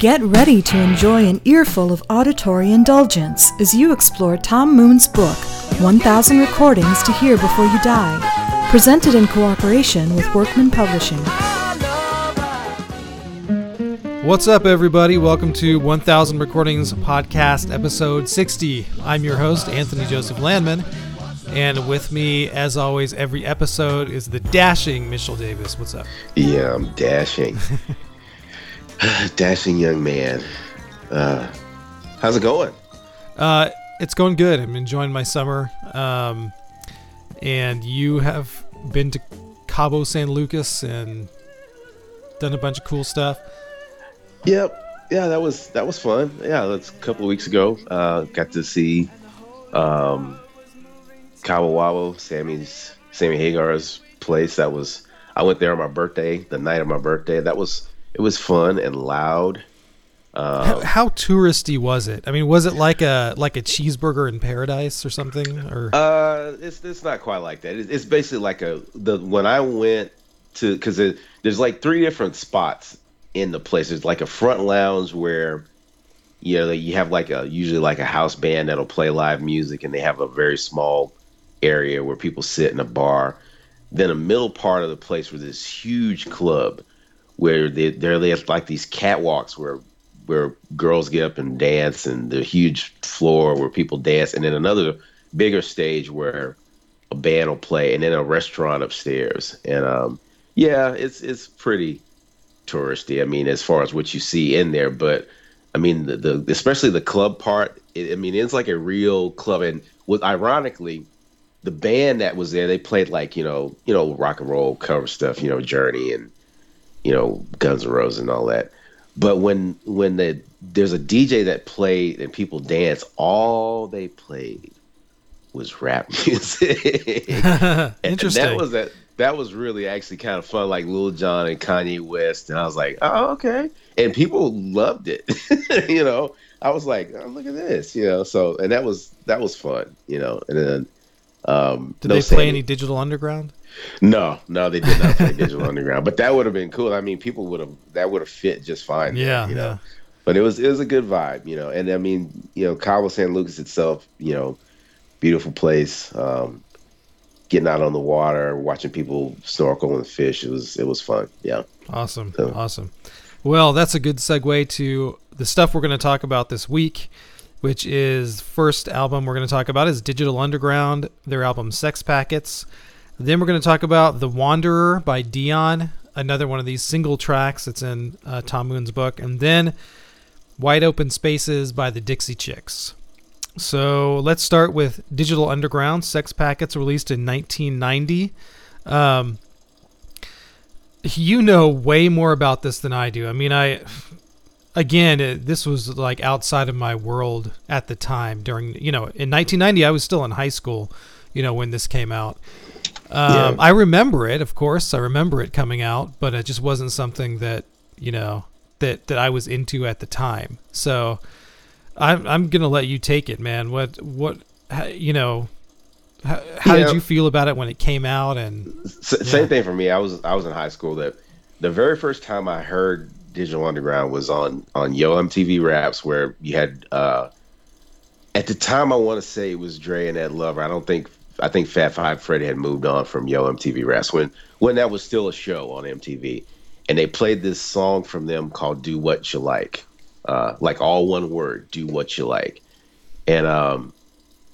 Get ready to enjoy an earful of auditory indulgence as you explore Tom Moon's book, 1000 Recordings to Hear Before You Die, presented in cooperation with Workman Publishing. What's up, everybody? Welcome to 1000 Recordings Podcast, episode 60. I'm your host, Anthony Joseph Landman, and with me, as always, every episode is the dashing Mitchell Davis. What's up? Yeah, I'm dashing. dashing young man. Uh, how's it going? Uh, it's going good. I'm enjoying my summer. Um, and you have been to Cabo San Lucas and done a bunch of cool stuff. Yep. Yeah, that was that was fun. Yeah, that's a couple of weeks ago. Uh, got to see um, Cabo Wabo, Sammy's Sammy Hagar's place. That was I went there on my birthday, the night of my birthday. That was it was fun and loud. Uh, how, how, touristy was it? I mean, was it like a like a cheeseburger in paradise or something? Or uh, it's it's not quite like that. It's, it's basically like a the when I went to because there's like three different spots in the place. There's like a front lounge where you know you have like a usually like a house band that'll play live music, and they have a very small area where people sit in a bar. Then a middle part of the place was this huge club where they there there's like these catwalks where where girls get up and dance, and the huge floor where people dance, and then another bigger stage where a band will play, and then a restaurant upstairs. And um, yeah, it's it's pretty touristy. I mean, as far as what you see in there, but I mean, the, the especially the club part. It, I mean, it's like a real club, and with ironically, the band that was there, they played like you know, you know, rock and roll cover stuff, you know, Journey and you know, Guns N' Roses and all that. But when when the there's a DJ that played and people dance, all they played was rap music. Interesting. And that was that that was really actually kind of fun, like Lil Jon and Kanye West, and I was like, oh okay, and people loved it. you know, I was like, oh, look at this, you know. So and that was that was fun, you know. And then, um, did no they play any Digital Underground? No, no, they did not play Digital Underground, but that would have been cool. I mean, people would have that would have fit just fine. Yeah, there, you know. Yeah. But it was it was a good vibe, you know. And I mean, you know, Cabo San Lucas itself, you know, beautiful place. Um, getting out on the water, watching people snorkel and fish. It was it was fun. Yeah. Awesome. So. Awesome. Well, that's a good segue to the stuff we're going to talk about this week, which is first album we're going to talk about is Digital Underground, their album Sex Packets. Then we're going to talk about The Wanderer by Dion, another one of these single tracks that's in uh, Tom Moon's book, and then Wide Open Spaces by the Dixie Chicks. So let's start with Digital Underground. Sex Packets released in 1990. Um, you know way more about this than I do. I mean, I again, it, this was like outside of my world at the time. During you know, in 1990, I was still in high school. You know, when this came out. Um, yeah. I remember it, of course. I remember it coming out, but it just wasn't something that you know that that I was into at the time. So I'm I'm gonna let you take it, man. What what you know? How, how yeah. did you feel about it when it came out? And S- yeah. same thing for me. I was I was in high school. That the very first time I heard Digital Underground was on on Yo MTV Raps, where you had uh, at the time I want to say it was Dre and Ed Lover. I don't think I think Fab Five Freddy had moved on from Yo MTV Raps when when that was still a show on MTV, and they played this song from them called "Do What You Like." uh, like all one word, do what you like. And um,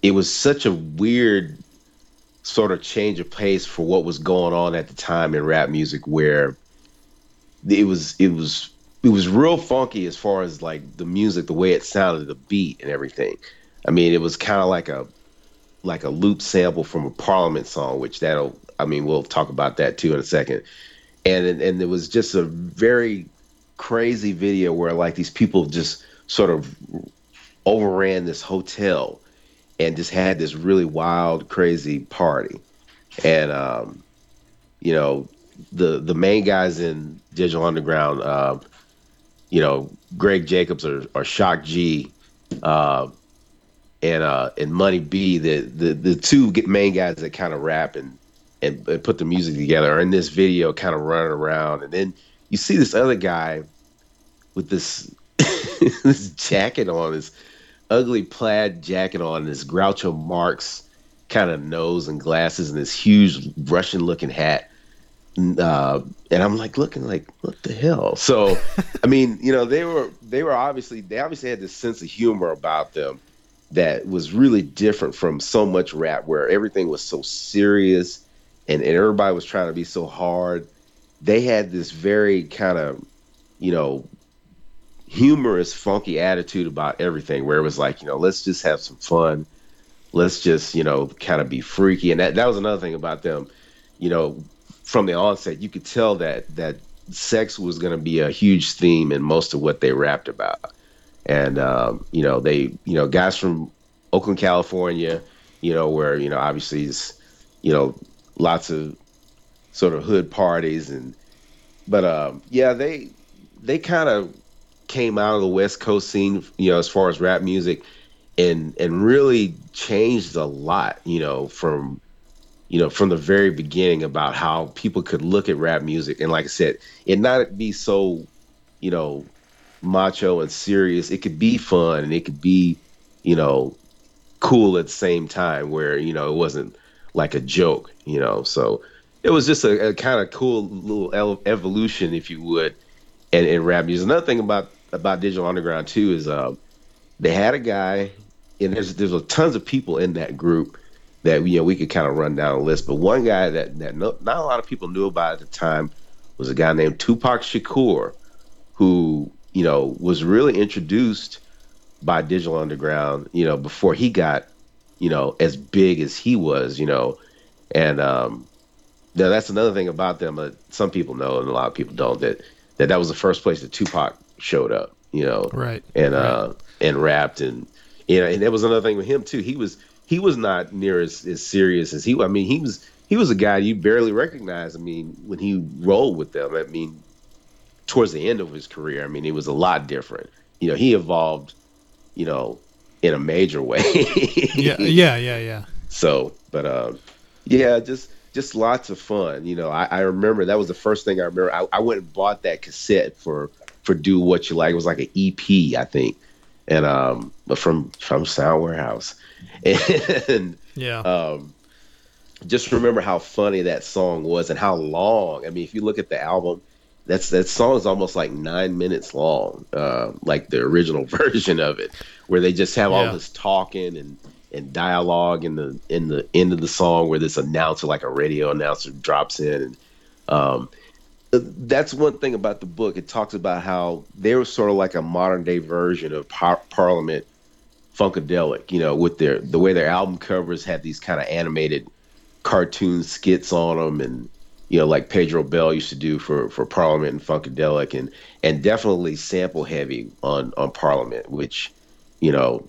it was such a weird sort of change of pace for what was going on at the time in rap music, where it was it was it was real funky as far as like the music, the way it sounded, the beat and everything. I mean, it was kind of like a like a loop sample from a Parliament song, which that'll I mean we'll talk about that too in a second. And and it was just a very crazy video where like these people just sort of overran this hotel and just had this really wild, crazy party. And um, you know, the the main guys in Digital Underground, uh, you know, Greg Jacobs or, or Shock G, uh, and uh, and Money B, the the the two main guys that kind of rap and, and, and put the music together are in this video, kind of running around, and then you see this other guy with this this jacket on, this ugly plaid jacket on, this Groucho Marx kind of nose and glasses, and this huge Russian looking hat. Uh, and I'm like looking like what the hell? So, I mean, you know, they were they were obviously they obviously had this sense of humor about them that was really different from so much rap where everything was so serious and, and everybody was trying to be so hard. They had this very kind of, you know, humorous, funky attitude about everything where it was like, you know, let's just have some fun. Let's just, you know, kind of be freaky. And that, that was another thing about them, you know, from the onset, you could tell that that sex was going to be a huge theme in most of what they rapped about. And, um, you know, they, you know, guys from Oakland, California, you know, where, you know, obviously it's, you know, lots of sort of hood parties and, but, um, yeah, they, they kind of came out of the West Coast scene, you know, as far as rap music, and and really changed a lot, you know, from you know from the very beginning about how people could look at rap music. And, like I said, it not be so, you know, macho and serious. It could be fun and it could be, you know, cool at the same time, where you know it wasn't like a joke, you know. So it was just a, a kind of cool little evolution, if you would, and in rap music. Another thing about about Digital Underground too is uh, they had a guy, and there's there's tons of people in that group that you know we could kind of run down a list. But one guy that that no, not a lot of people knew about at the time was a guy named Tupac Shakur, who you know was really introduced by Digital Underground, you know, before he got you know as big as he was, you know, and um, now that's another thing about them that some people know and a lot of people don't that that that was the first place that Tupac showed up, you know, right, and right. uh, and rapped, and you know, and that was another thing with him too. He was he was not near as, as serious as he. I mean, he was he was a guy you barely recognize. I mean, when he rolled with them, I mean, towards the end of his career, I mean, it was a lot different. You know, he evolved, you know, in a major way. yeah, yeah, yeah, yeah. So, but um, yeah, just just lots of fun. You know, I, I remember that was the first thing I remember. I, I went and bought that cassette for for Do What You Like. It was like an EP, I think, and um, but from from Sound Warehouse, and yeah, um, just remember how funny that song was and how long. I mean, if you look at the album, that's that song is almost like nine minutes long, uh, like the original version of it, where they just have all this talking and and dialogue in the in the end of the song where this announcer, like a radio announcer, drops in and um, that's one thing about the book. It talks about how they were sort of like a modern day version of par- Parliament Funkadelic, you know, with their the way their album covers had these kind of animated cartoon skits on them, and you know, like Pedro Bell used to do for for Parliament and Funkadelic, and and definitely sample heavy on on Parliament, which you know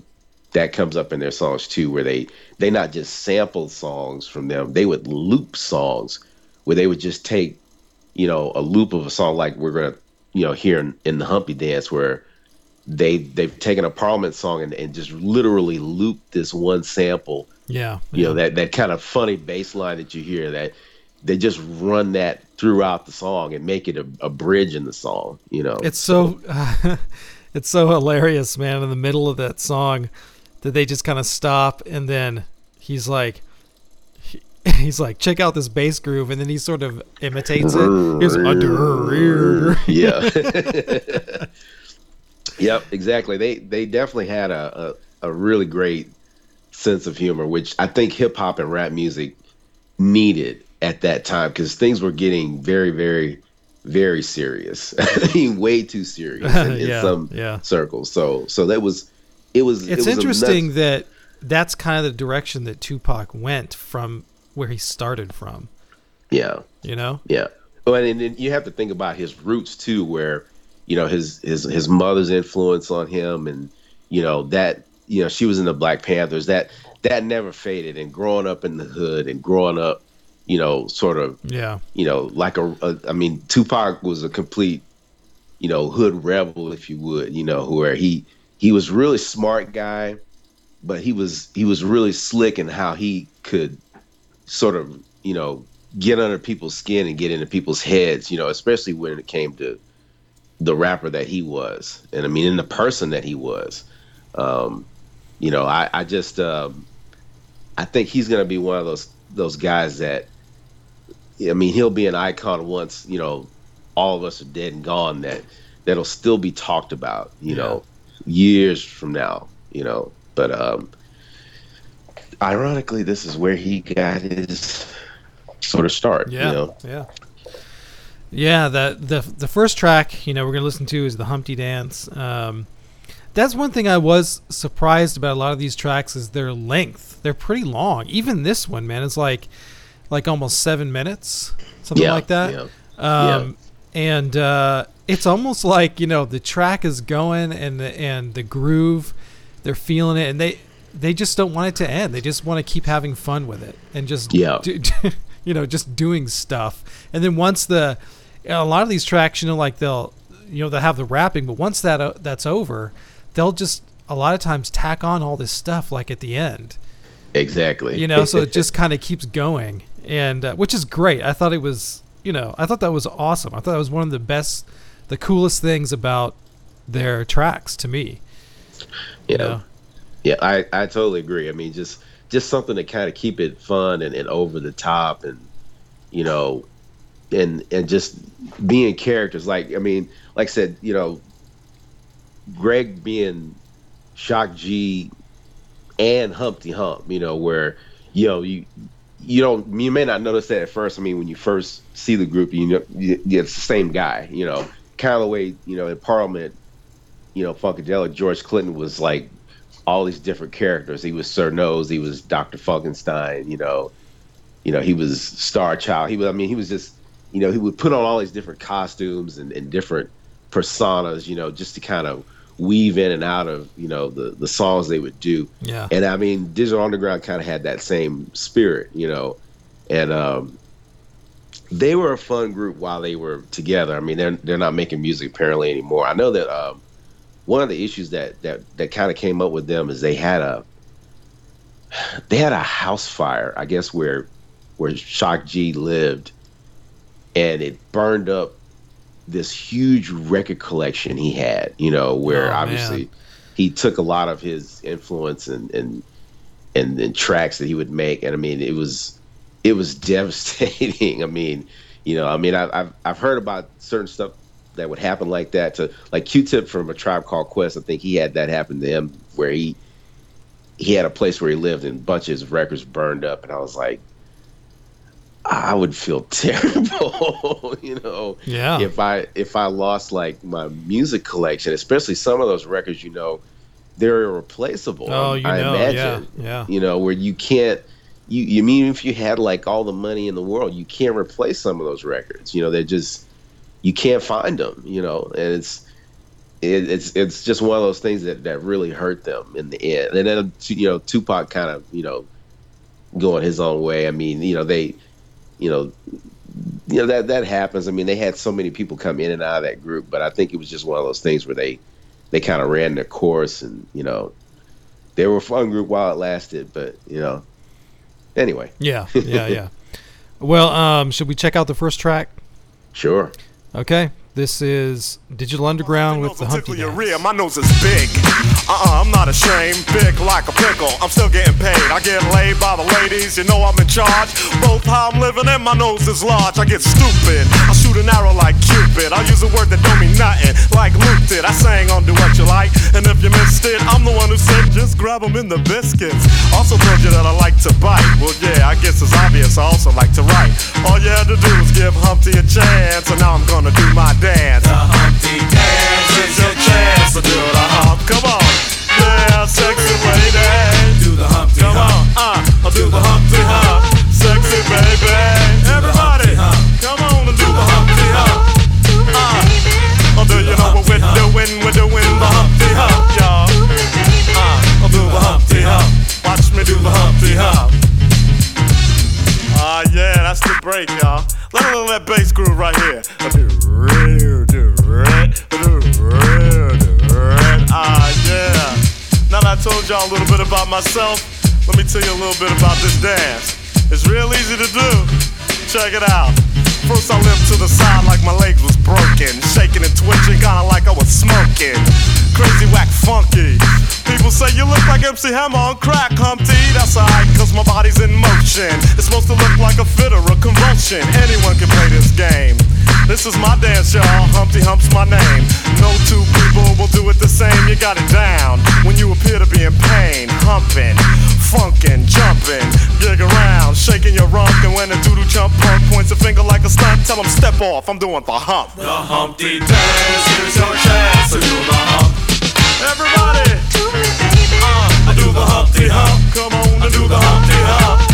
that comes up in their songs too, where they they not just sample songs from them, they would loop songs where they would just take you know, a loop of a song like we're gonna, you know, hear in, in the Humpty Dance where they they've taken a Parliament song and, and just literally looped this one sample. Yeah. You know, that that kind of funny bass line that you hear that they just run that throughout the song and make it a, a bridge in the song, you know. It's so uh, it's so hilarious, man, in the middle of that song that they just kind of stop and then he's like he's like, check out this bass groove, and then he sort of imitates it. He's yeah. yep, exactly. They they definitely had a, a, a really great sense of humor, which I think hip hop and rap music needed at that time because things were getting very, very, very serious. I mean, way too serious in, in yeah, some yeah. circles. So so that was it was. It's it was interesting that that's kind of the direction that Tupac went from where he started from. Yeah. You know? Yeah. Well, and, and you have to think about his roots too, where, you know, his his his mother's influence on him and, you know, that you know, she was in the Black Panthers. That that never faded and growing up in the hood and growing up, you know, sort of Yeah. You know, like a, a I mean, Tupac was a complete, you know, hood rebel, if you would, you know, where he he was really smart guy, but he was he was really slick in how he could sort of you know get under people's skin and get into people's heads you know especially when it came to the rapper that he was, and I mean in the person that he was. Um, you know, I, I just um, I think he's gonna be one of those those guys that I mean he'll be an icon once you know all of us are dead and gone that that'll still be talked about you Yeah. know years from now you know but um ironically this is where he got his sort of start Yeah, you know yeah, yeah. The the the first track, you know, we're gonna listen to is the Humpty Dance. Um, that's one thing I was surprised about a lot of these tracks is their length. They're pretty long. Even this one, man, is like like almost seven minutes, something yeah like that. yeah. Um, and uh, it's almost like you know the track is going and the and the groove, they're feeling it, and they they just don't want it to end. They just want to keep having fun with it and just Yeah. do, you know just doing stuff. And then once the a lot of these tracks, you know, like they'll you know they'll have the rapping, but once that uh, that's over, they'll just a lot of times tack on all this stuff like at the end exactly you know so it just kind of keeps going and uh, which is great i thought it was you know i thought that was awesome i thought that was one of the best the coolest things about their tracks to me yeah you know? Yeah, I, I totally agree. I mean, just just something to kind of keep it fun and, and over the top, and you know, and and just being characters. Like I mean, like I said, you know, Greg being Shock G and Humpty Hump. You know, where you know you you don't you may not notice that at first. I mean, when you first see the group, you know, you, it's the same guy. You know, kind of the way you know in Parliament. You know, Funkadelic George Clinton was like all these different characters. He was Sir Nose. He was Doctor Funkenstein. You know, you know he was Star Child. He was. I mean, he was just. You know, he would put on all these different costumes and, and different personas. You know, just to kind of weave in and out of you know the the songs they would do. yeah And I mean, Digital Underground kind of had that same spirit. You know, and um, they were a fun group while they were together. I mean, they're they're not making music apparently anymore. I know that um, one of the issues that that that kind of came up with them is they had a they had a house fire, I guess, where where Shock G lived, and it burned up this huge record collection he had. You know, where Oh, man. obviously he took a lot of his influence and and and, and tracks that he would make, and I mean, it was it was devastating. I mean, you know, I mean, I've I've, I've heard about certain stuff that would happen like that to like Q-Tip from a tribe called Quest. I think he had that happen to him where he he had a place where he lived and bunches of records burned up, and I was like, I would feel terrible, you know, yeah if I if I lost like my music collection, especially some of those records, you know, they're irreplaceable. oh you I know imagine yeah yeah you know, where you can't you you mean if you had like all the money in the world, you can't replace some of those records. You know, they're just you can't find them, you know, and it's it, it's it's just one of those things that that really hurt them in the end. And then you know, Tupac kind of, you know, going his own way. I mean, you know, they you know, you know that that happens. I mean, they had so many people come in and out of that group, but I think it was just one of those things where they they kind of ran their course, and you know, they were a fun group while it lasted. But you know, anyway, yeah yeah yeah well um should we check out the first track sure. okay this is digital underground with the humpty Tickle your dance rear, my nose is big. Uh-uh, I'm not ashamed, big like a pickle. I'm still getting paid. I get laid by the ladies, you know I'm in charge. Both how I'm living and my nose is large. I get stupid. I shoot an arrow like Cupid. I use a word that don't mean nothing, like Luke did. I sang on Do What You Like, and if you missed it, I'm the one who said just grab 'em in the biscuits. Also told you that I like to bite. Well, yeah, I guess it's obvious. I also like to write. All you had to do was give Humpty a chance, and now I'm gonna do my dance. The Humpty Dance It's your chance to do the hump. Come on. Uh, I'll do the Humpty Hump. Sexy baby. Everybody. Come on and do the Hump. Uh, do you know we're doing? We're doing the Hump, y'all. Uh, I'll do the Hump. Watch me do the Hump. Ah, yeah, that's the break, y'all. That bass groove right here. I'll do real, do do do. Ah, yeah. Now I told y'all a little bit about myself, let me tell you a little bit about this dance. It's real easy to do. Check it out. First I limped to the side like my legs was broken. Shaking and twitching, kinda like I was smoking. Crazy, whack, funky. People say you look like MC Hammer on crack, Humpty. That's alright, cause my body's in motion. It's supposed to look like a fit or a convulsion. Anyone can play this game. This is my dance, y'all. Humpty Hump's my name. No two people will do it the same. You got it down when you appear to be in pain. Humping, funkin', jumpin', gig around, shaking your rump. And when a doodle chump punk points a finger like a stunt, tell him step off. I'm doing the hump. The Humpty Dance, here's your chance to do the hump. Everybody, uh, I do the Humpty Hump. Come on, I do the Humpty Hump.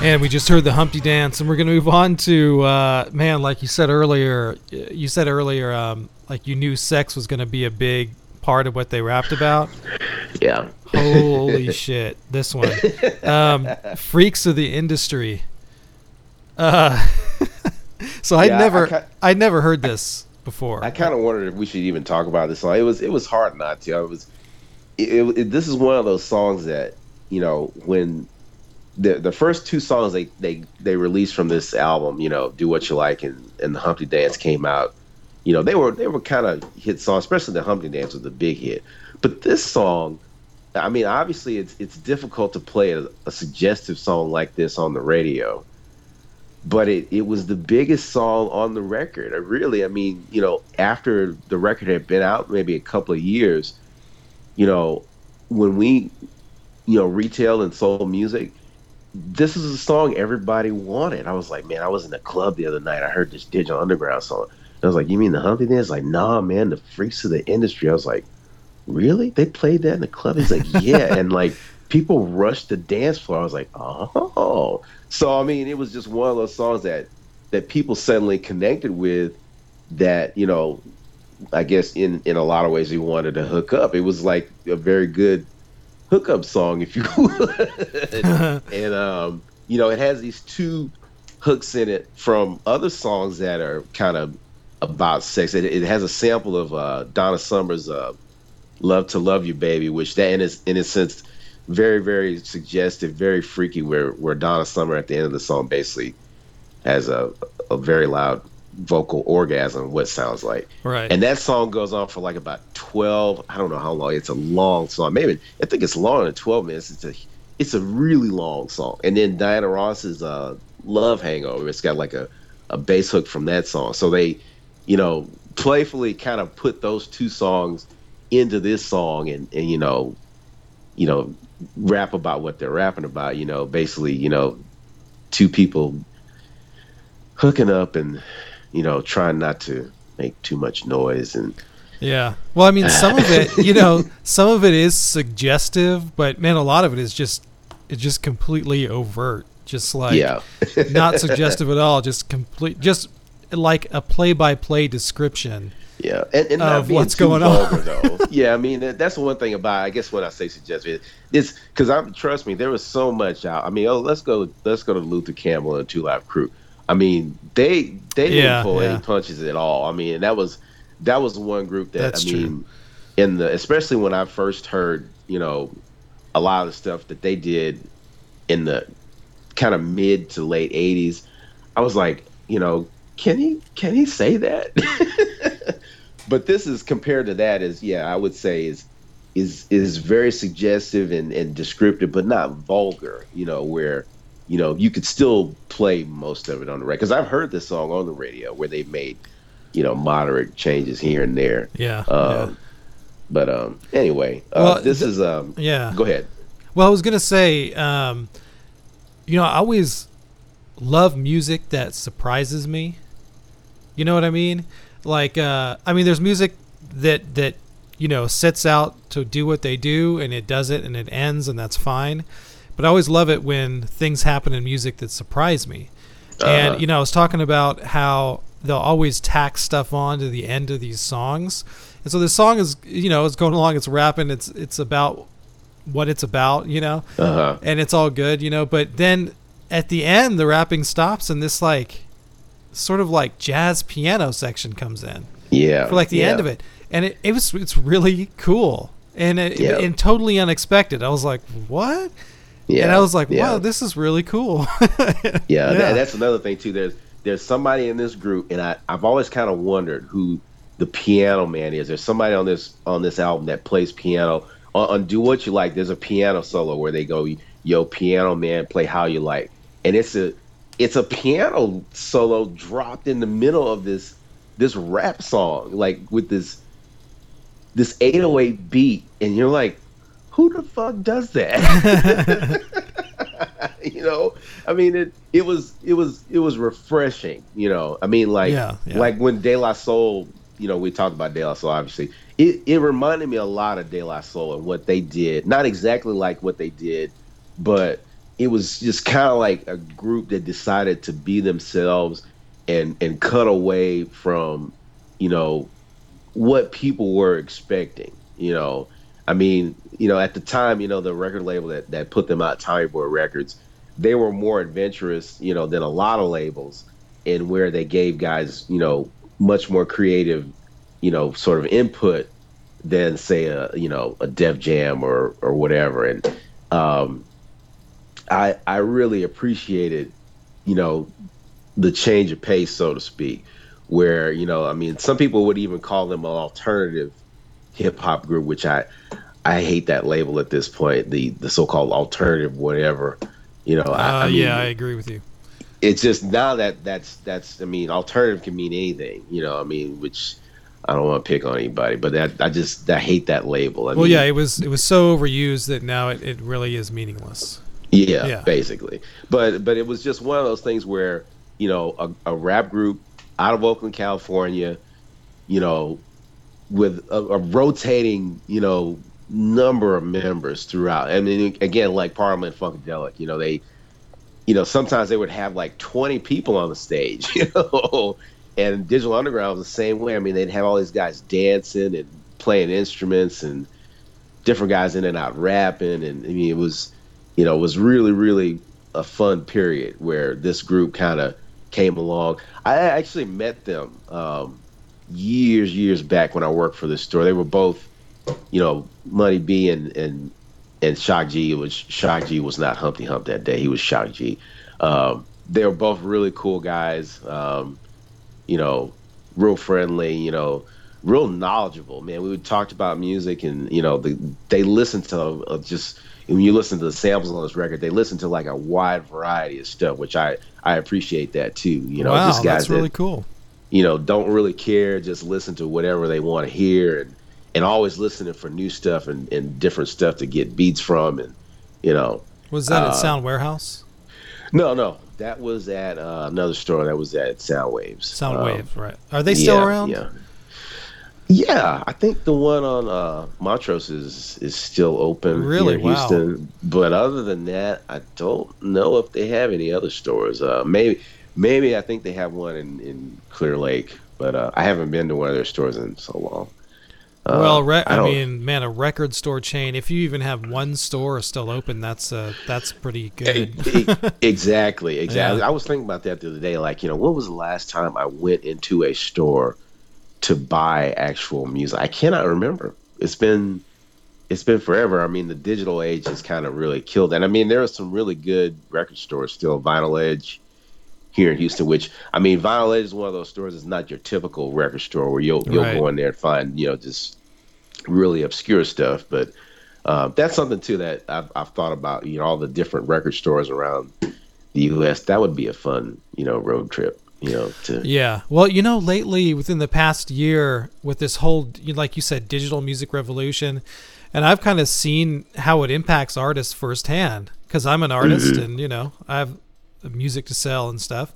And we just heard the Humpty Dance, and we're gonna move on to uh, man, like you said earlier. You said earlier, um, like you knew sex was gonna be a big part of what they rapped about. Yeah. Holy shit, this one, um, freaks of the industry. Uh, so I'd Yeah, never, I ca- I'd never heard this before. I kind of wondered if we should even talk about this song. It was it was hard not to. It was it, it, it- this is one of those songs that you know when the the first two songs they they they released from this album, you know, do what you like and and the Humpty Dance came out. You know, they were they were kind of hit songs, especially the Humpty Dance was a big hit. But this song, I mean, obviously it's it's difficult to play a, a suggestive song like this on the radio but it, it was the biggest song on the record. I really, I mean, you know, after the record had been out maybe a couple of years, you know, when we, you know, retail and sold music, this is a song everybody wanted. I was like, man, I was in a club the other night. I heard this Digital Underground song. And I was like, you mean the Humpty Dance? Like, nah, man, the freaks of the industry. I was like, really? They played that in the club? He's like, yeah. and like, people rushed the dance floor. I was like, oh. So I mean, it was just one of those songs that that people suddenly connected with. That you know, I guess in in a lot of ways, we wanted to hook up. It was like a very good hookup song, if you would. and um, you know, it has these two hooks in it from other songs that are kind of about sex. It, it has a sample of uh, Donna Summer's uh, "Love to Love You, Baby," which that in its in a sense very very suggestive, very freaky. Where where Donna Summer at the end of the song basically has a a very loud vocal orgasm. What sounds like. right. And that song goes on for like about twelve. I don't know how long. It's a long song. Maybe I think it's longer than twelve minutes. It's a it's a really long song. And then Diana Ross's uh, "Love Hangover." It's got like a a bass hook from that song. So they, you know, playfully kind of put those two songs into this song, and and you know, you know, rap about what they're rapping about. You know, basically, you know, two people hooking up and you know trying not to make too much noise and Yeah. Well, I mean, some of it, you know, some of it is suggestive, but man, a lot of it is just it's just completely overt. Just like yeah not suggestive at all, just complete just like a play-by-play description. Yeah, and, and of what's going on. though. yeah, I mean that, that's the one thing about. I guess when I say suggestive, is because I'm trust me. There was so much out. I mean, oh, let's go, let's go to Luther Campbell and Two Live Crew. I mean, they they didn't Yeah, pull yeah. any punches at all. I mean, that was that was the one group that That's I true. mean, in the especially when I first heard, you know, a lot of the stuff that they did in the kind of mid to late '80s. I was like, you know, can he can he say that? but this is compared to that is yeah, I would say is is is very suggestive and, and descriptive, but not vulgar. You know, where you know you could still play most of it on the record. Because I've heard this song on the radio where they've made you know moderate changes here and there. Yeah. Um, But um, anyway, uh, Well, this th- is um, yeah. Go ahead. Well, I was gonna say, um, you know, I always love music that surprises me. You know what I mean? Like, uh, I mean, there's music that that you know, sets out to do what they do and it does it and it ends and that's fine. But I always love it when things happen in music that surprise me. Uh-huh. And you know, I was talking about how they'll always tack stuff on to the end of these songs. And so this song is, you know, it's going along, it's rapping, it's it's about what it's about, you know, Uh-huh. and it's all good, you know. But then at the end, the rapping stops, and this like sort of like jazz piano section comes in Yeah. for like the yeah. end of it, and it, it was it's really cool and it, Yeah. and totally unexpected. I was like, what? Yeah. And I was like, yeah. wow, this is really cool. Yeah, That, that's another thing too. There's there's somebody in this group, and I I've always kind of wondered who the piano man is. There's somebody on this on this album that plays piano. On, on Do What You Like, there's a piano solo where they go, "Yo, piano man, play how you like," and it's a it's a piano solo dropped in the middle of this this rap song, like with this this 808 beat, and you're like, who the fuck does that? you know, I mean, it it was it was it was refreshing. You know, I mean, like Yeah, yeah. like when De La Soul, you know, we talked about De La Soul. Obviously, it it reminded me a lot of De La Soul and what they did. Not exactly like what they did, but it was just kind of like a group that decided to be themselves and and cut away from, you know, what people were expecting. You know, I mean, you know, at the time, you know, the record label that, that put them out, Tommy Boy Records, they were more adventurous, you know, than a lot of labels, in where they gave guys, you know, much more creative, you know, sort of input than say a, you know, a Def Jam or or whatever. And um, I I really appreciated, you know, the change of pace, so to speak, where you know, I mean, some people would even call them an alternative hip hop group, which I I hate that label at this point, the the so called alternative whatever. You know, I, uh, I mean, yeah, I agree with you. it's just now that that's that's I mean, alternative can mean anything. You know, I mean, which I don't want to pick on anybody, but that I just I hate that label. I Well, mean, yeah, it was it was so overused that now it, it really is meaningless. Yeah, Yeah. basically. But but it was just one of those things where you know a, a rap group out of Oakland, California, you know, with a, a rotating you know number of members throughout. I mean, again, like Parliament Funkadelic, you know, they, you know, sometimes they would have like twenty people on the stage, you know. And Digital Underground was the same way. I mean, they'd have all these guys dancing and playing instruments and different guys in and out rapping, and I mean, it was you know, it was really, really a fun period where this group kind of came along. I actually met them um, years, years back when I worked for this store. They were both, you know, Money B and and and Shock G. Which Shock G was not Humpty Hump that day. He was Shock G. Um, they were both really cool guys. Um, you know, real friendly. You know, real knowledgeable. Man, we would talked about music, and you know, the, they listened to uh, just when you listen to the samples on this record, they listen to like a wide variety of stuff, which I I appreciate that too. You know, wow, just guys that's really that cool. you know don't really care, just listen to whatever they want to hear, and and always listening for new stuff and, and different stuff to get beats from, and you know, Was that uh, at Sound Warehouse? no, no, that was at uh, another store. That was at Soundwaves. Sound Um, right? Are they still yeah, around? Yeah. Yeah, I think the one on uh, Montrose is is still open Really? here in Wow. Houston. But other than that, I don't know if they have any other stores. Uh, maybe maybe I think they have one in, in Clear Lake, but uh, I haven't been to one of their stores in so long. Uh, well, re- I, don't- mean, man, a record store chain. If you even have one store still open, that's uh, that's pretty good. Exactly, exactly. Yeah. I was thinking about that the other day. Like, you know, when was the last time I went into a store to buy actual music? I cannot remember. It's been it's been forever. I mean, the digital age has kind of really killed that. I mean, there are some really good record stores still. Vinyl Edge here in Houston, which I mean, Vinyl Edge is one of those stores. It's not your typical record store where you'll you'll Right. go in there and find you know just really obscure stuff, but. Uh, that's something too that I've, I've thought about. You know, all the different record stores around the U.S. That would be a fun, you know, road trip. You know, to Yeah. Well, you know, lately within the past year, with this whole, like you said, digital music revolution, and I've kind of seen how it impacts artists firsthand because I'm an artist and, you know, I have music to sell and stuff.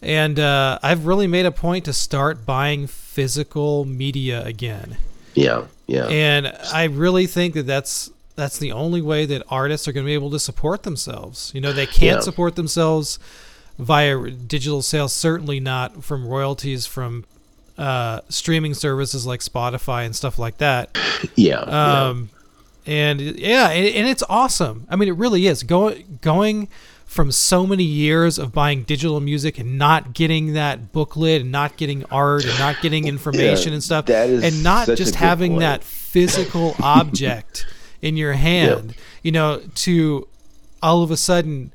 And uh, I've really made a point to start buying physical media again. yeah, Yeah. And I really think that that's that's the only way that artists are going to be able to support themselves. You know, they can't Yeah. support themselves via digital sales. Certainly not from royalties from uh, streaming services like Spotify and stuff like that. yeah. yeah. Um, and yeah, and, and it's awesome. I mean, it really is going going from so many years of buying digital music and not getting that booklet and not getting art and not getting information Yeah, and stuff, and not just having point. that physical object in your hand. You know, to all of a sudden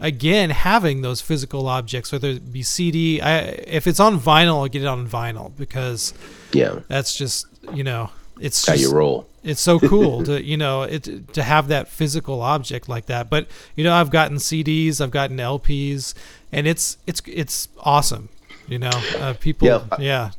again having those physical objects whether it be cd I, if it's on vinyl i'll get it on vinyl because yeah. that's just you know it's How you roll. it's so cool to you know it to have that physical object like that but you know i've gotten cds i've gotten lps and it's it's it's awesome you know uh, people Yeah. yeah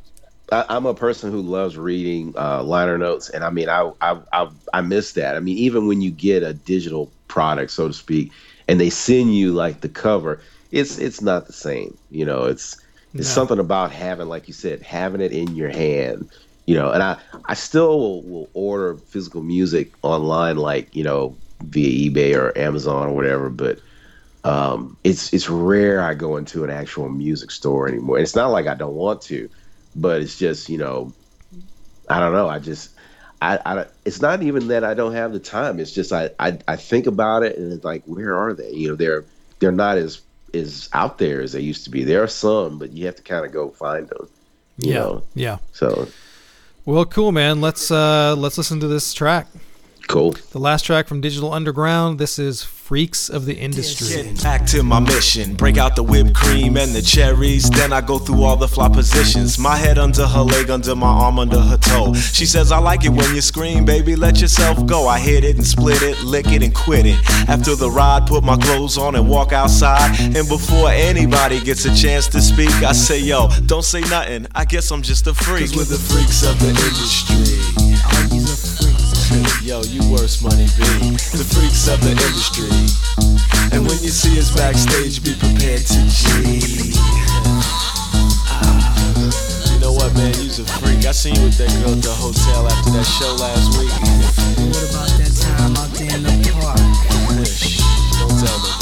I, I'm a person who loves reading uh, liner notes, and I mean, I, I I I miss that. I mean, even when you get a digital product, so to speak, and they send you like the cover, it's it's not the same. You know, it's it's No. something about having, like you said, having it in your hand. You know, and I I still will, will order physical music online, like you know, via eBay or Amazon or whatever, but. Um, it's it's rare I go into an actual music store anymore. And It's not like I don't want to, but it's just you know i don't know i just I, I it's not even that i don't have the time. It's just I, I i think about it and it's like where are they? You know they're they're not as as out there as they used to be. There are some but you have to kind of go find them yeah know? yeah. So. Well cool man. Let's uh let's listen to this track. Cool. The last track from digital underground. This is freaks of the industry Get back to my mission. Break out the whipped cream and the cherries. Then I go through all the fly positions. My head under her leg, under my arm, under her toe. She says, I like it when you scream, baby, let yourself go. I hit it and split it, lick it and quit it. After the ride, put my clothes on and walk outside. And before anybody gets a chance to speak, I say, yo, don't say nothing. I guess I'm just a freak. Cause we're the freaks of the industry. Yo, you worse, money B. The freaks of the industry. And when you see us backstage, be prepared to G. Ah, You know what, man? You's a freak. I seen you with that girl at the hotel after that show last week. What about that time out there in the park? Shh, don't tell nobody.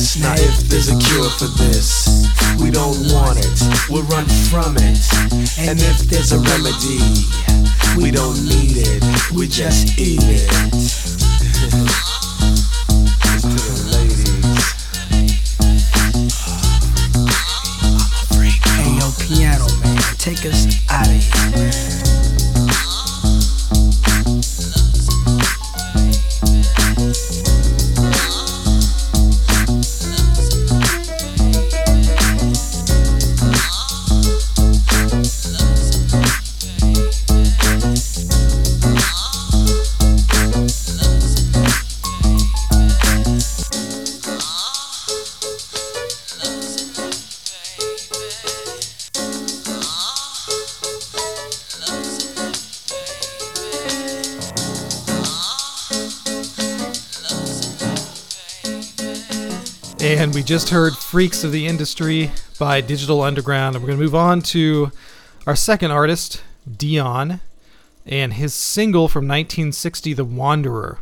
Now, if there's a cure for this, we don't want it. We'll run from it. And if there's a remedy, we don't need it. We just eat it. Hey yo, piano man, take us out of here. Just heard Freaks of the Industry by Digital Underground. And we're going to move on to our second artist, Dion, and his single from 1960, The Wanderer.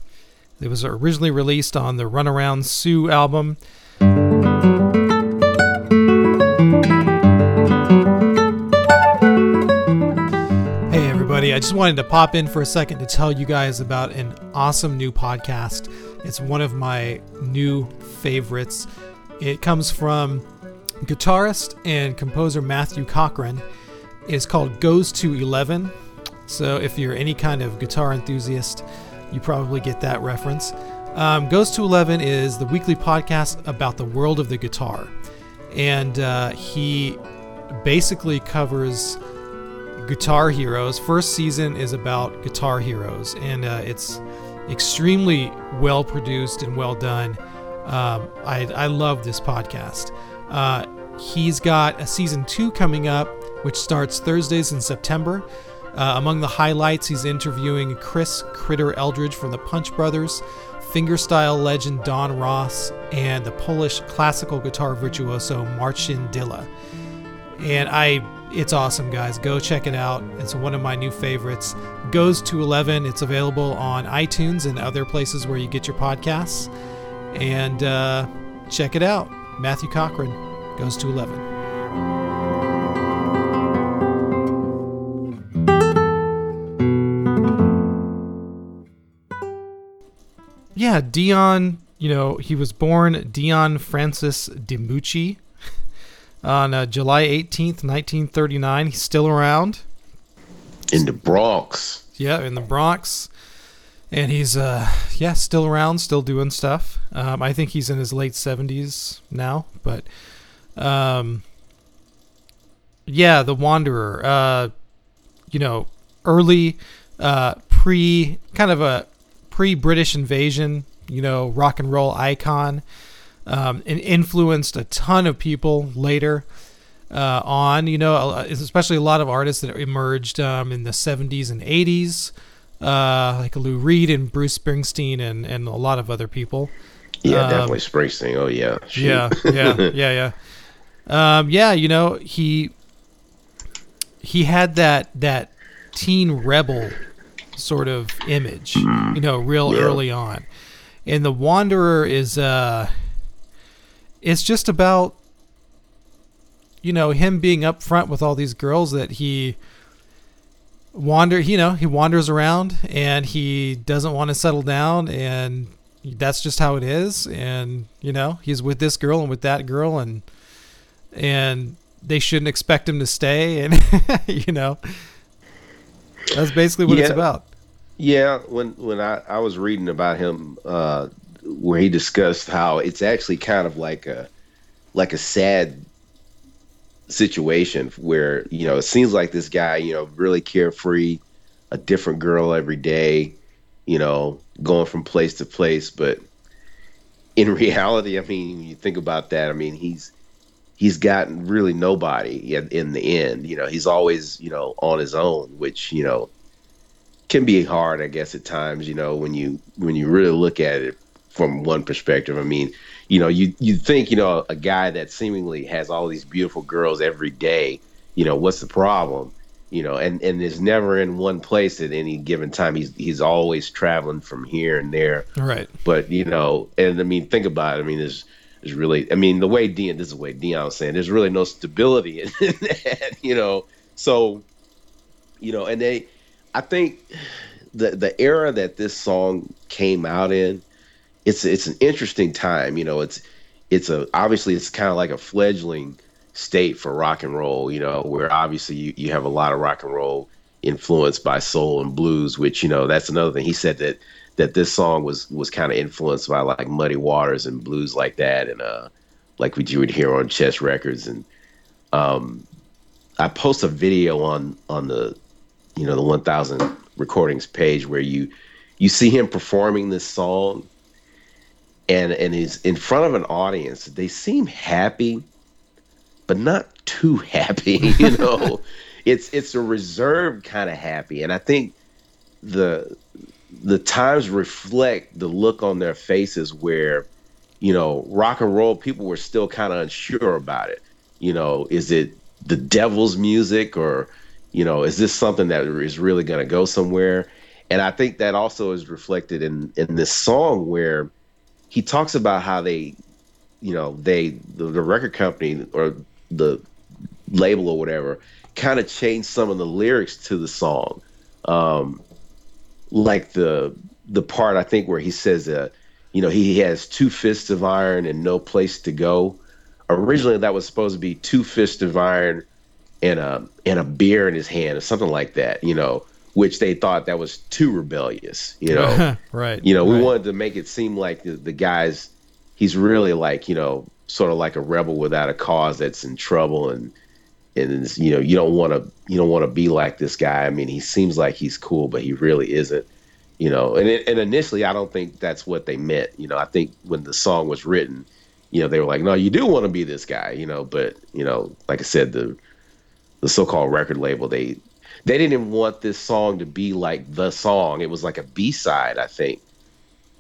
It was originally released on the Runaround Sue album. Hey, everybody. I just wanted to pop in for a second to tell you guys about an awesome new podcast. It's one of my new favorites. It comes from guitarist and composer Matthew Cochran. It's called Goes to 11. So, if you're any kind of guitar enthusiast, you probably get that reference. Um, Goes to 11 is the weekly podcast about the world of the guitar. And uh, he basically covers Guitar Heroes. First season is about Guitar Heroes, and uh, it's extremely well produced and well done. Um, I, I love this podcast. Uh, he's got a season two coming up, which starts Thursdays in September. Uh, among the highlights, he's interviewing Chris Critter Eldridge from the Punch Brothers, fingerstyle legend Don Ross and the Polish classical guitar virtuoso Marcin Dylla. And I it's awesome guys. Go check it out. It's one of my new favorites. Goes to 11. It's available on iTunes and other places where you get your podcasts. And uh, check it out. Matthew Cochran goes to 11. yeah, Dion, you know, he was born Dion Francis DiMucci on uh, July 18th, 1939. He's still around. In the Bronx. Yeah, in the Bronx. And he's, uh, yeah, still around, still doing stuff. Um, I think he's in his late 70s now, but, um, yeah, The Wanderer, uh, you know, early, uh, pre, kind of a pre-British invasion, you know, rock and roll icon, um, and influenced a ton of people later uh, on. You know, especially a lot of artists that emerged um, in the '70s and '80s, uh, like Lou Reed and Bruce Springsteen, and and a lot of other people. Yeah, um, definitely Springsteen. Oh yeah, Shoot. yeah, yeah, yeah, yeah. Um, yeah, you know, he he had that that teen rebel sort of image, mm-hmm. you know, real yeah. early on. And the Wanderer is uh it's just about you know, him being up front with all these girls that he wander, you know, he wanders around and he doesn't want to settle down and that's just how it is and you know, he's with this girl and with that girl and and they shouldn't expect him to stay and you know that's basically what yeah. it's about. Yeah, when when I, I was reading about him, uh, where he discussed how it's actually kind of like a like a sad situation where you know it seems like this guy you know really carefree, a different girl every day, you know, going from place to place, but in reality, I mean, you think about that. I mean, he's he's gotten really nobody in, in the end. You know, he's always you know on his own, which you know can be hard, I guess, at times. You know, when you when you really look at it from one perspective. I mean, you know, you you think you know a guy that seemingly has all these beautiful girls every day. You know, what's the problem? You know, and and is never in one place at any given time. He's he's always traveling from here and there. Right. But you know, and I mean, think about it. I mean, there's there's really, I mean, the way Dion, this is the way Dion was saying, there's really no stability in that. You know, so you know, and they I think the the era that this song came out in, it's it's an interesting time. You know, it's it's a obviously it's kind of like a fledgling state for rock and roll. You know, where obviously you, you have a lot of rock and roll influenced by soul and blues, which you know that's another thing. He said that that this song was was kind of influenced by like Muddy Waters and blues like that, and uh, like what you would hear on Chess Records. And um, I post a video on on the you know the 1000 recordings page where you you see him performing this song and and he's in front of an audience they seem happy but not too happy you know it's it's a reserved kind of happy and i think the the times reflect the look on their faces where you know rock and roll people were still kind of unsure about it you know is it the devil's music or you know, is this something that is really going to go somewhere? And I think that also is reflected in in this song where he talks about how they, you know, they the, the record company or the label or whatever kind of changed some of the lyrics to the song, um, like the the part I think where he says that, you know, he has two fists of iron and no place to go. Originally, that was supposed to be two fists of iron and a and a beer in his hand or something like that, you know, which they thought that was too rebellious, you know. right. You know, we right. wanted to make it seem like the, the guy's he's really like, you know, sort of like a rebel without a cause that's in trouble and and you know, you don't want to you don't want to be like this guy. I mean, he seems like he's cool, but he really isn't. You know, and it, and initially I don't think that's what they meant. You know, I think when the song was written, you know, they were like, "No, you do want to be this guy," you know, but, you know, like I said, the the so-called record label they they didn't want this song to be like the song it was like a b-side i think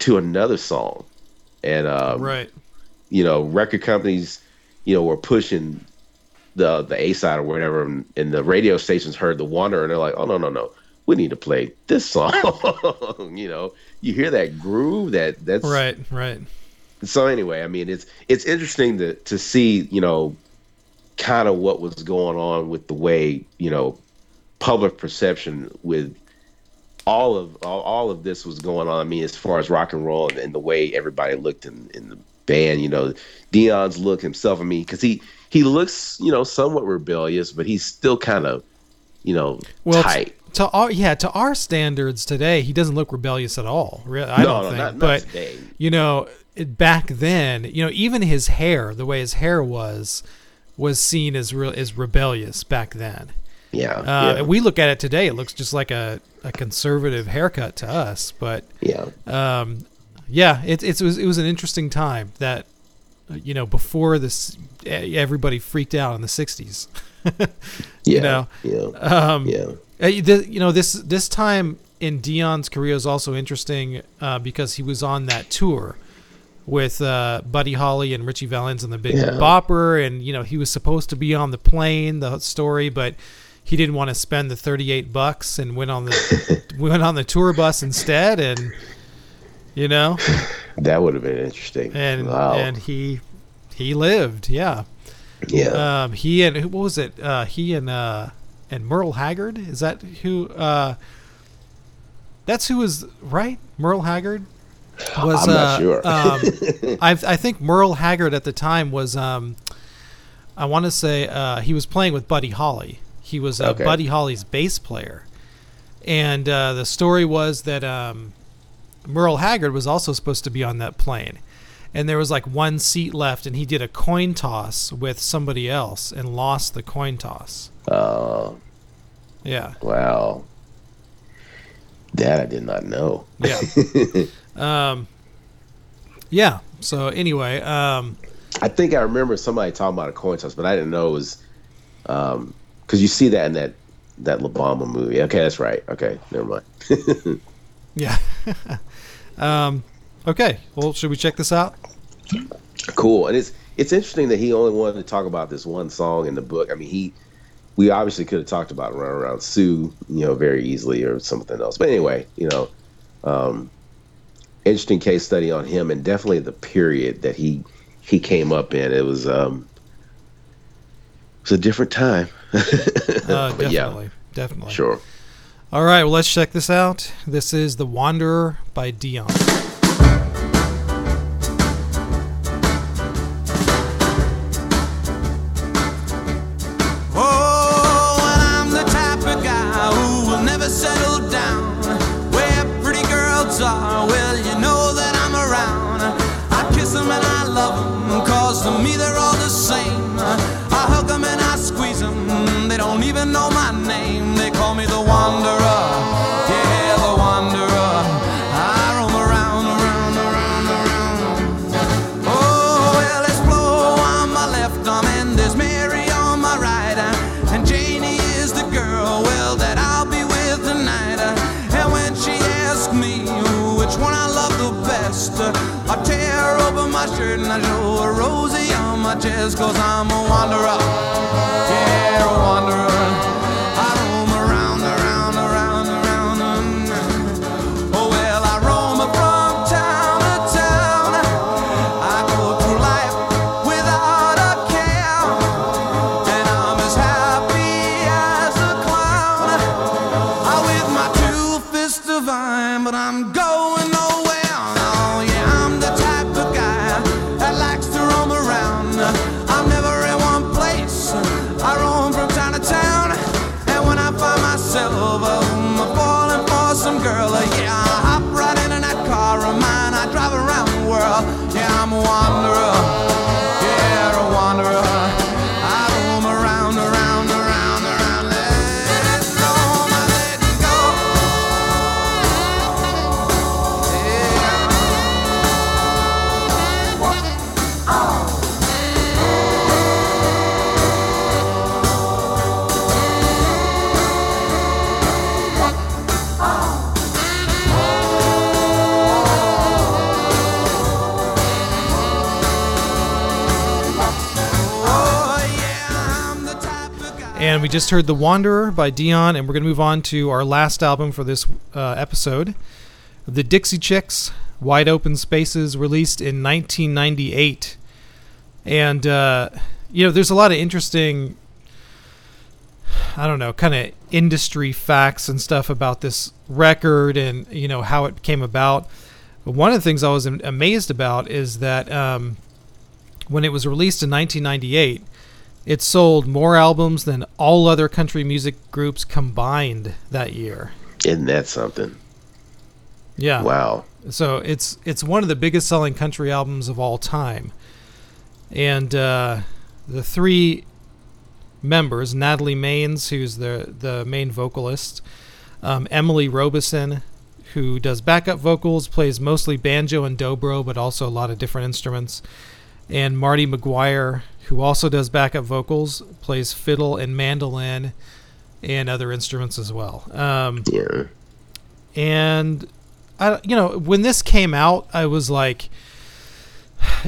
to another song, and um, right. you know, record companies, you know, were pushing the the A side or whatever, and, and the radio stations heard the Wanderer, and they're like, oh no no no, we need to play this song. you know, you hear that groove that that's Right, right. so anyway, I mean, it's it's interesting to to see, you know, kind of what was going on with the way, you know, public perception with all of all, all of this was going on. I mean, as far as rock and roll and, and the way everybody looked in, in the band, you know, Dion's look himself. I mean, because he he looks, you know, somewhat rebellious, but he's still kind of, you know, Well, tight. to our yeah, to our standards today, he doesn't look rebellious at all. Re- I No, don't no, think. not- not but today. you know, it- back then, you know, even his hair, the way his hair was, was seen as real as rebellious back then. Yeah, Uh, yeah, We look at it today; it looks just like a, a conservative haircut to us. But yeah. um, yeah, it, it was it was an interesting time that you know before this everybody freaked out in the '60s. Yeah, know, yeah, Um, yeah. the, you know this this time in Dion's career is also interesting uh, because he was on that tour with uh, Buddy Holly and Ritchie Valens and the Big Yeah. Bopper, and you know he was supposed to be on the plane, the story, but he didn't want to spend the thirty eight bucks and went on the went on the tour bus instead, and you know, That would have been interesting. and wow. and he he lived, yeah. yeah. Um, he and who what was it? Uh, he and uh, and Merle Haggard. Is that who? Uh, that's who was right. Merle Haggard was. I'm not uh, sure. um, I I think Merle Haggard at the time was. Um, I want to say uh, he was playing with Buddy Holly. He was uh, Okay. Buddy Holly's bass player, and uh, the story was that um, Merle Haggard was also supposed to be on that plane. And there was like one seat left, and he did a coin toss with somebody else and lost the coin toss. Uh, Yeah, wow. That I did not know. yeah, um, yeah. So anyway, um, I think I remember somebody talking about a coin toss, but I didn't know it was because you see that in that that La Bamba movie. Okay, that's right. Okay, never mind. yeah. um, okay. Well, should we check this out? cool, and it's it's interesting that he only wanted to talk about this one song in the book. I mean, he we obviously could have talked about Run Around Sue, you know, very easily or something else. But anyway, you know, um, interesting case study on him and definitely the period that he he came up in. It was um, it was a different time. Uh, But yeah. definitely, definitely. Sure. All right. Well, let's check this out. This is "The Wanderer" by Dion. Chest, cause I'm a wanderer. Just heard The Wanderer by Dion, and we're going to move on to our last album for this uh, episode The Dixie Chicks Wide Open Spaces, released in 1998. And, uh, you know, there's a lot of interesting, I don't know, kind of industry facts and stuff about this record and, you know, how it came about. But one of the things I was amazed about is that um, when it was released in 1998, it sold more albums than all other country music groups combined that year. Isn't that something? Yeah. Wow. So it's it's one of the biggest selling country albums of all time. And uh, the three members, Natalie Maines, who's the the main vocalist, um, Emily Robison, who does backup vocals, plays mostly banjo and dobro, but also a lot of different instruments, and Martie Maguire, who also does backup vocals, plays fiddle and mandolin and other instruments as well. Um, Yeah. and I, you know, when this came out, I was like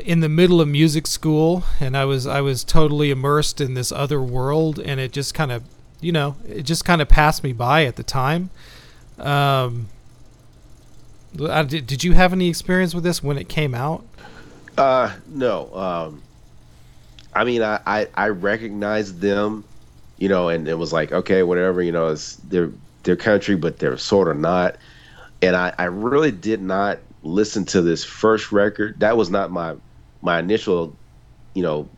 in the middle of music school, and I was I was totally immersed in this other world, and it just kind of, you know, it just kind of passed me by at the time. Um, I- did, did you have any experience with this when it came out? Uh, no. Um, I mean, I, I, I recognized them, you know, and it was like, okay, whatever, you know, it's they're their country, but they're sort of not. And I, I really did not listen to this first record. That was not my my initial, you know,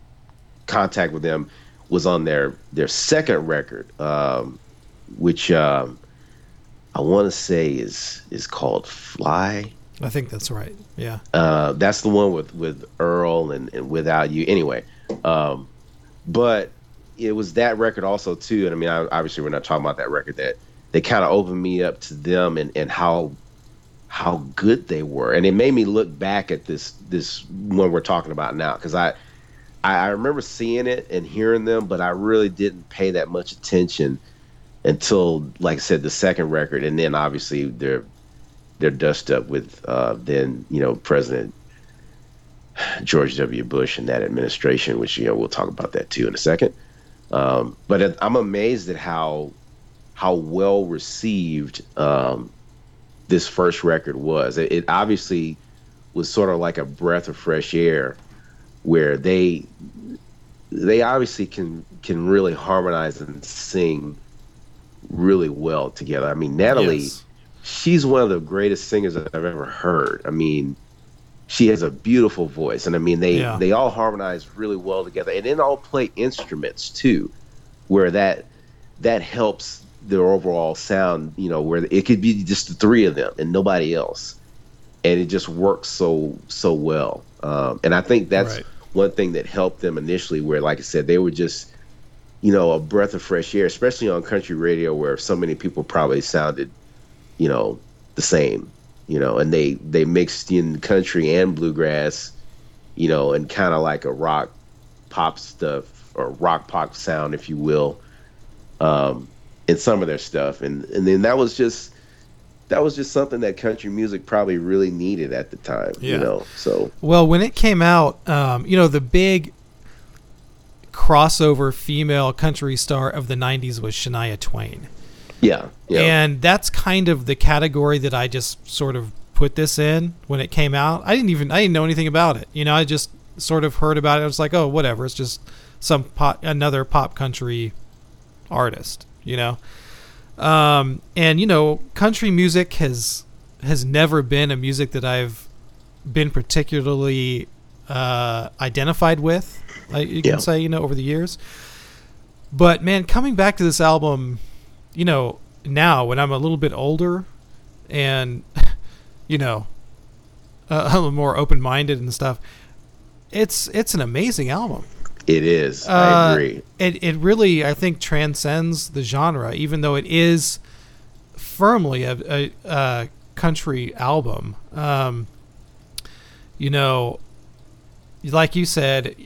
contact with them was on their their second record, um, which um, I want to say is is called Fly. I think that's right. Yeah. Uh, that's the one with with Earl and, and Without You. Anyway, um, but it was that record also too. And I mean, I, obviously, we're not talking about that record that they kind of opened me up to them and, and how how good they were, and it made me look back at this this one we're talking about now because I, I remember seeing it and hearing them, but I really didn't pay that much attention until, like I said, the second record, and then obviously they're they're dust up with uh, then you know President George W. Bush and that administration, which you know we'll talk about that too in a second. Um, but I'm amazed at how how well received um, this first record was. It, it obviously was sort of like a breath of fresh air, where they they obviously can can really harmonize and sing really well together. I mean, Natalie Yes. she's one of the greatest singers I've ever heard. I mean, she has a beautiful voice, and I mean they Yeah. they all harmonize really well together, and then all play instruments too, where that that helps their overall sound. You know, where it could be just the three of them and nobody else, and it just works so so well. Um, and I think that's Right. one thing that helped them initially, where like I said, they were just you know a breath of fresh air, especially on country radio, where so many people probably sounded you know the same you know and they they mixed in country and bluegrass you know and kind of like a rock pop stuff or rock pop sound if you will um in some of their stuff and and then that was just that was just something that country music probably really needed at the time Yeah. you know so Well, when it came out, um, you know, the big crossover female country star of the 90s was Shania Twain. Yeah yeah And that's kind of the category that I just sort of put this in when it came out. I didn't even I didn't know anything about it. You know, I just sort of heard about it. I was like, "Oh, whatever. It's just some pop, another pop country artist." You know, um, and you know, country music has has never been a music that I've been particularly uh, identified with. I, you can say, you know, over the years. But man, coming back to this album, you know, now when I'm a little bit older, and you know, uh, a little more open-minded and stuff, it's it's an amazing album. it is Uh, i agree It it really I think transcends the genre, even though it is firmly a, a, a country album. Um, you know, like you said,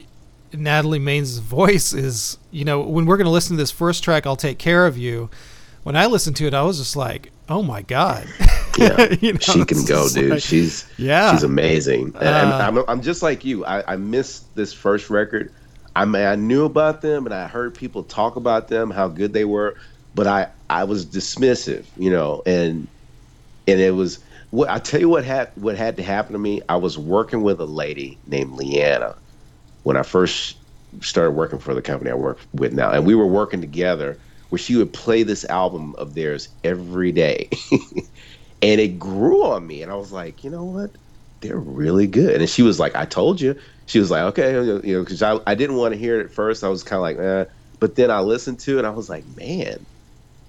Natalie Maines' voice is you know when we're gonna listen to this first track, "I'll Take Care of You." When I listened to it, I was just like, "Oh my god!" yeah You know, she can go dude like- she's Yeah. she's amazing and, Uh, I'm, I'm just like you I, I missed this first record I mean, I knew about them and I heard people talk about them, how good they were, but I I was dismissive, you know, and and it was what I tell you what had what had to happen to me. I was working with a lady named Leanna when I first started working for the company I work with now, and we were working together where she would play this album of theirs every day, and it grew on me, and I was like, you know what, they're really good, and she was like, I told you. She was like, okay, you know, because I, I didn't want to hear it at first. I was kind of like, eh. but then I listened to it, and I was like, man,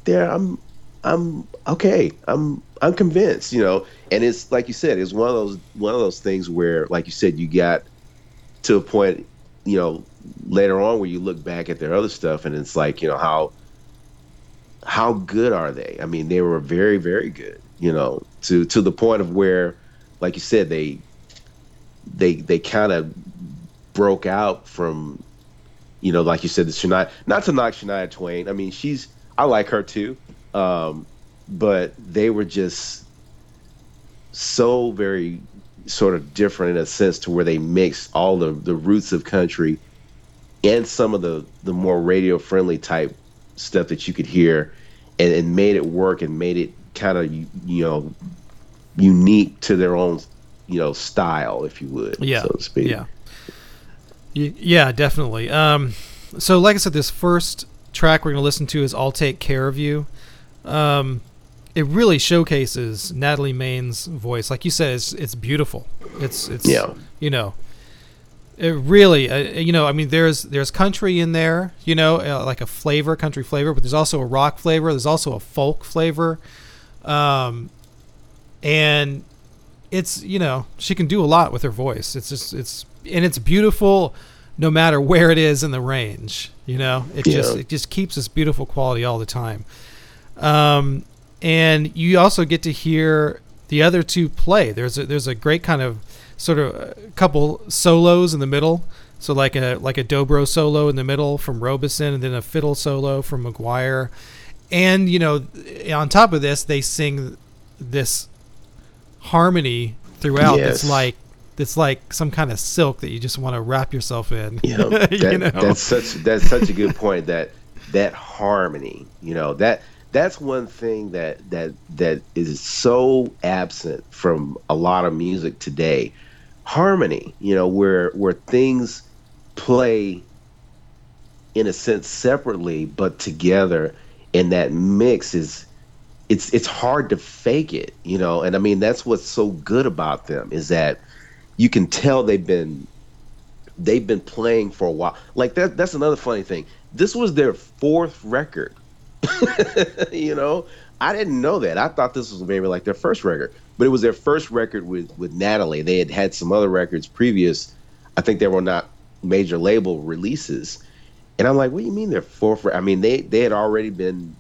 there, I'm, I'm okay. I'm, I'm convinced, you know. And it's like you said, it's one of those, one of those things where, like you said, you got to a point, you know, later on where you look back at their other stuff, and it's like, you know, how, how good are they? I mean, they were very, very good, you know, to to the point of where, like you said, they they they kind of broke out from, you know, like you said, the Shania. Not to knock Shania Twain. I mean, she's I like her too, um, but they were just so very sort of different in a sense to where they mixed all the the roots of country and some of the the more radio friendly type stuff that you could hear and, and made it work and made it kind of you know unique to their own you know style if you would yeah so to speak. yeah. Yeah definitely. Um so like i said this first track we're going to listen to is i'll take care of you. Um it really showcases natalie main's voice. Like you said it's it's beautiful. It's it's Yeah. you know it really uh, you know i mean there's there's country in there you know uh, like a flavor country flavor but there's also a rock flavor there's also a folk flavor. Um and it's you know she can do a lot with her voice. It's just it's and it's beautiful no matter where it is in the range you know? It just it just keeps this beautiful quality all the time. Um and you also get to hear the other two play. There's a there's a great kind of sort of a couple solos in the middle so like a like a dobro solo in the middle from Robison and then a fiddle solo from Maguire and you know on top of this they sing this harmony throughout Yes. that's like that's like some kind of silk that you just want to wrap yourself in you know, you know? that's such that's such a good point that that harmony you know that that's one thing that that that is so absent from a lot of music today harmony you know where where things play in a sense separately but together and that mix is it's it's hard to fake it you know and i mean that's what's so good about them is that you can tell they've been they've been playing for a while. Like that that's another funny thing. This was their fourth record. you know, I didn't know that. I thought this was maybe like their first record, but it was their first record with with Natalie. They had had some other records previous. I think they were not major label releases. And I'm like, what do you mean they're fourth? re-" I mean, they they had already been,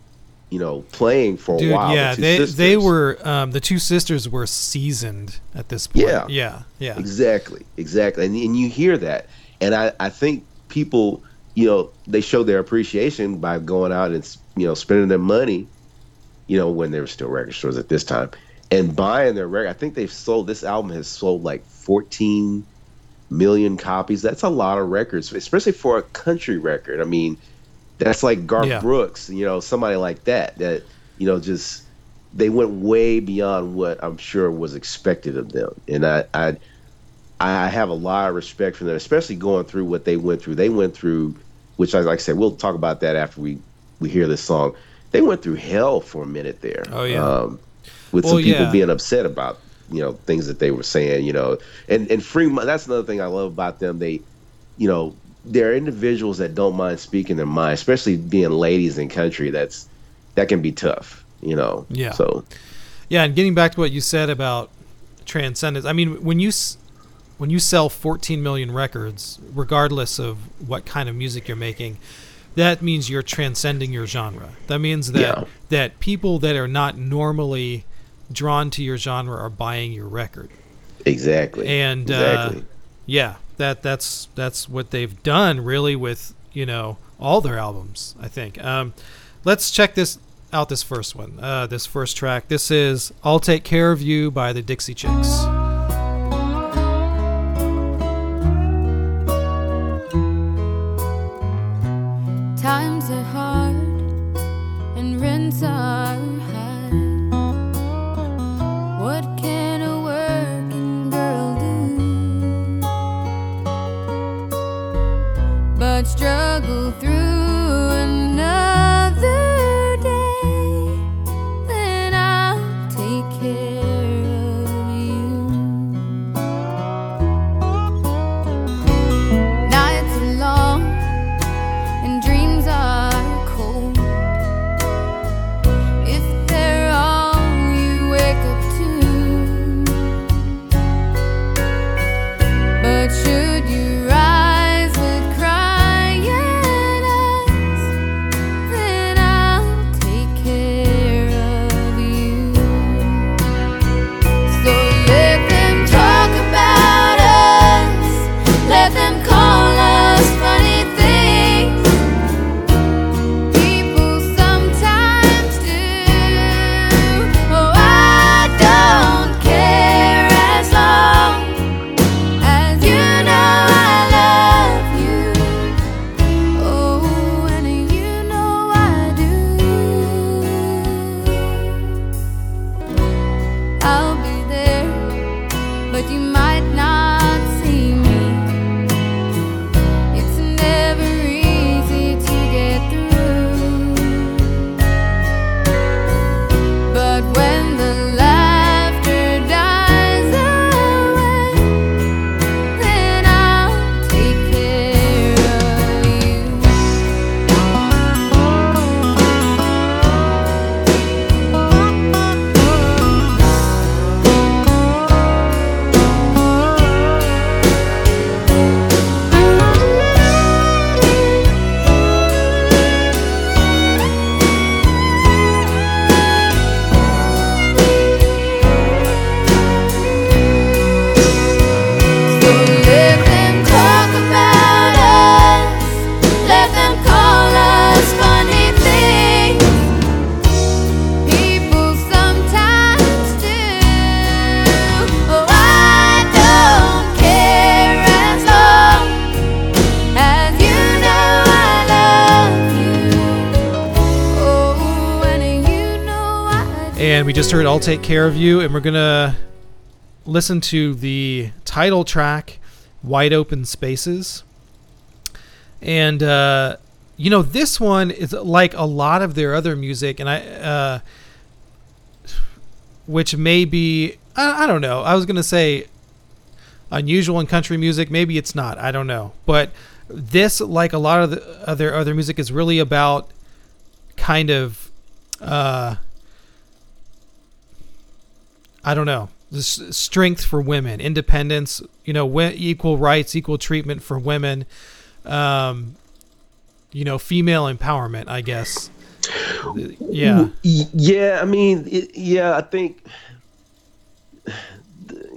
you know, playing for a Dude, while. the yeah, two they they were um, the two sisters were seasoned at this point. Yeah. yeah, yeah. Exactly, exactly, and and you hear that, and I I think people you know they show their appreciation by going out and you know spending their money, you know when there were still record stores at this time, and buying their record. I think they've sold this album has sold like fourteen million copies. That's a lot of records, especially for a country record. I mean, that's like Garth Yeah. Brooks, you know, somebody like that. That you know just they went way beyond what I'm sure was expected of them, and I I I have a lot of respect for them, especially going through what they went through. They went through, which I like I said, we'll talk about that after we we hear this song. They went through hell for a minute there. Oh, yeah. um, with Well, some people yeah. being upset about you know things that they were saying. You know, and and free. That's another thing I love about them. They, you know, they're individuals that don't mind speaking their mind, especially being ladies in country. That's that can be tough. You know. Yeah. So Yeah, and getting back to what you said about transcendence, I mean, when you when you sell 14 million records, regardless of what kind of music you're making, that means you're transcending your genre. That means that Yeah. that people that are not normally drawn to your genre are buying your record. exactly. And exactly. uh, yeah, that that's that's what they've done really with you know all their albums. I think. Um, let's check this out. This first one, uh, this first track. This is "I'll Take Care of You" by the Dixie Chicks. 这个。And we just heard I'll Take Care of You, and we're going to listen to the title track, Wide Open Spaces. And, uh, you know, this one is like a lot of their other music, and I, uh, which may be, I, I don't know, I was going to say unusual in country music. Maybe it's not. I don't know. But this, like a lot of the other other music, is really about kind of, uh, I don't know, strength for women, independence, you know, equal rights, equal treatment for women, um, you know, female empowerment. I guess. Yeah. Yeah, I mean, it, yeah, I think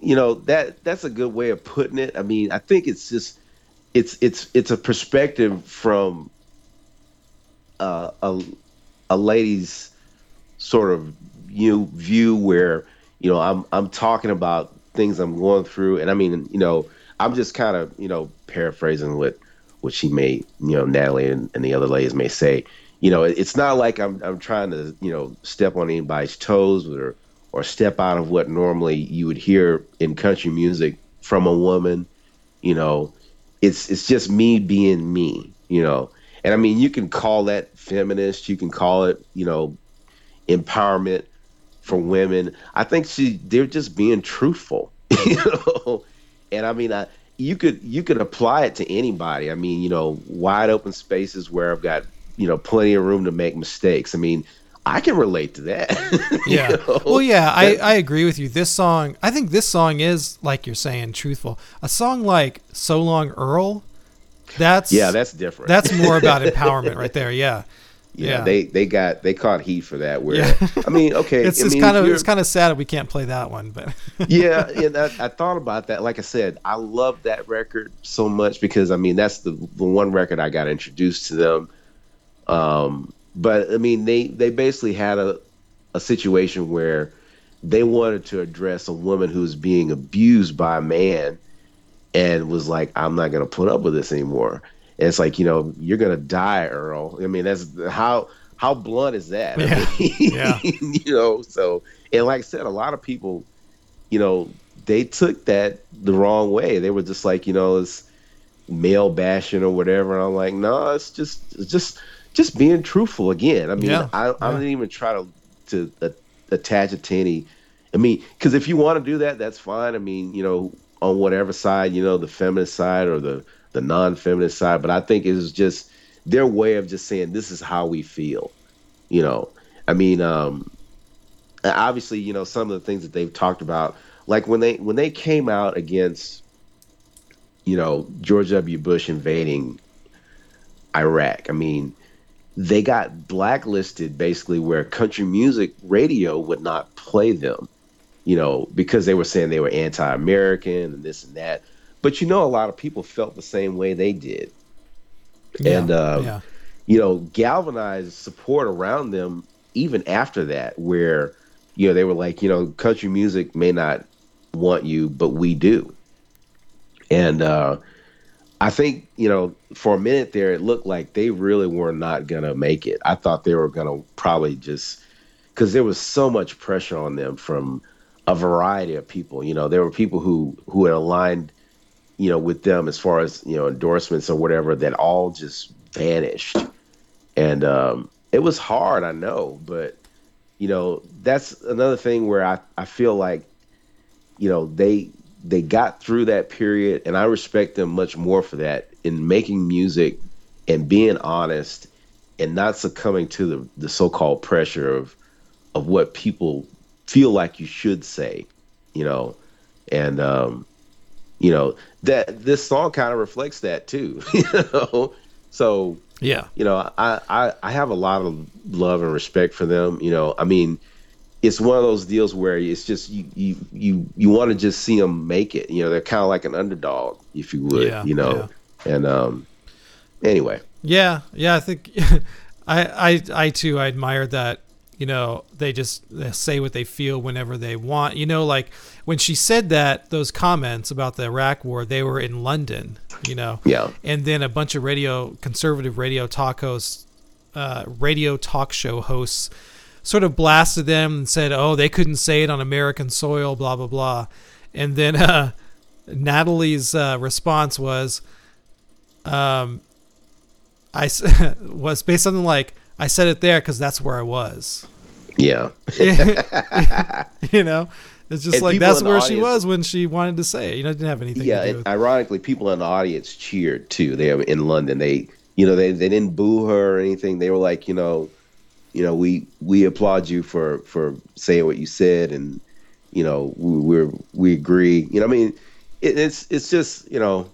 you know that that's a good way of putting it. I mean, I think it's just it's it's it's a perspective from uh, a a lady's sort of you view where you know I'm I'm talking about things I'm going through, and I mean, you know, I'm just kind of you know paraphrasing what what she may you know Natalie and, and the other ladies may say. You know, it- it's not like I'm I'm trying to you know step on anybody's toes or or step out of what normally you would hear in country music from a woman. You know, it's it's just me being me. You know, and I mean you can call that feminist, you can call it you know empowerment for women. I think she they're just being truthful, you know. And I mean, I, you could you could apply it to anybody. I mean, you know, wide open spaces where I've got you know plenty of room to make mistakes. I mean, I can relate to that. Yeah. know? Well, yeah, I, I agree with you. This song, I think this song is like you're saying, truthful. A song like "So Long Earl," that's yeah, that's different. that's more about empowerment right there. Yeah. Yeah. They they got they caught heat for that. Where Yeah. I mean, okay, It's, I it's kind of it's kind of sad we can't play that one, but yeah, and I, I thought about that. Like I said, I love that record so much because I mean that's the the one record I got introduced to them. Um, but I mean they they basically had a a situation where they wanted to address a woman who was being abused by a man and was like, I'm not gonna put up with this anymore. And it's like you know you're gonna die, Earl. I mean that's how how blunt is that? I Yeah. mean, Yeah. you know. So and like I said, a lot of people, you know, they took that the wrong way. They were just like you know it's male bashing or whatever. And I'm like, no, it's just it's just just being truthful again. I mean, Yeah, I, I didn't even try to to uh, attach it to any. I mean, because if you want to do that, that's fine. I mean, you know, on whatever side, you know, the feminist side or the the non-feminist side. But I think it was just their way of just saying this is how we feel. You know, I mean, um, obviously, you know, some of the things that they've talked about, like when they when they came out against, you know, George W. Bush invading Iraq. I mean, they got blacklisted basically where country music radio would not play them, you know, because they were saying they were anti-American and this and that. But you know, a lot of people felt the same way they did, and um, yeah. you know, galvanized support around them even after that, where you know they were like, you know, country music may not want you, but we do, and uh, I think you know, for a minute there, it looked like they really were not gonna make it. I thought they were gonna probably just because there was so much pressure on them from a variety of people. You know, there were people who who had aligned, you know, with them as far as you know endorsements or whatever that all just vanished, and um, it was hard. I know, but you know, that's another thing where I I feel like, you know, they they got through that period, and I respect them much more for that in making music and being honest and not succumbing to the, the so-called pressure of of what people feel like you should say, you know, and um, you know that this song kind of reflects that too, you know. So Yeah. you know, I, I I have a lot of love and respect for them. You know, I mean, it's one of those deals where it's just you you you, you want to just see them make it. You know, they're kind of like an underdog, if you would. Yeah, you know, and um, anyway, Yeah, yeah, I think I, I, I too, I admire that. You know, they just they say what they feel whenever they want. You know, like when she said that those comments about the Iraq War, they were in London. You know, Yeah. and then a bunch of radio conservative radio talk hosts, uh, radio talk show hosts, sort of blasted them and said, "Oh, they couldn't say it on American soil," blah blah blah, and then uh, Natalie's uh, response was, um, I was based something like I said it there because that's where I was. Yeah, you know, it's just And like that's where she was when she wanted to say it. You know, didn't have anything yeah. to do And with. ironically, people in the audience cheered too. They were in London. They you know they they didn't boo her or anything. They were like you know, you know we we applaud you for for saying what you said and you know we we're, we agree. You know, I mean, it, it's it's just you know,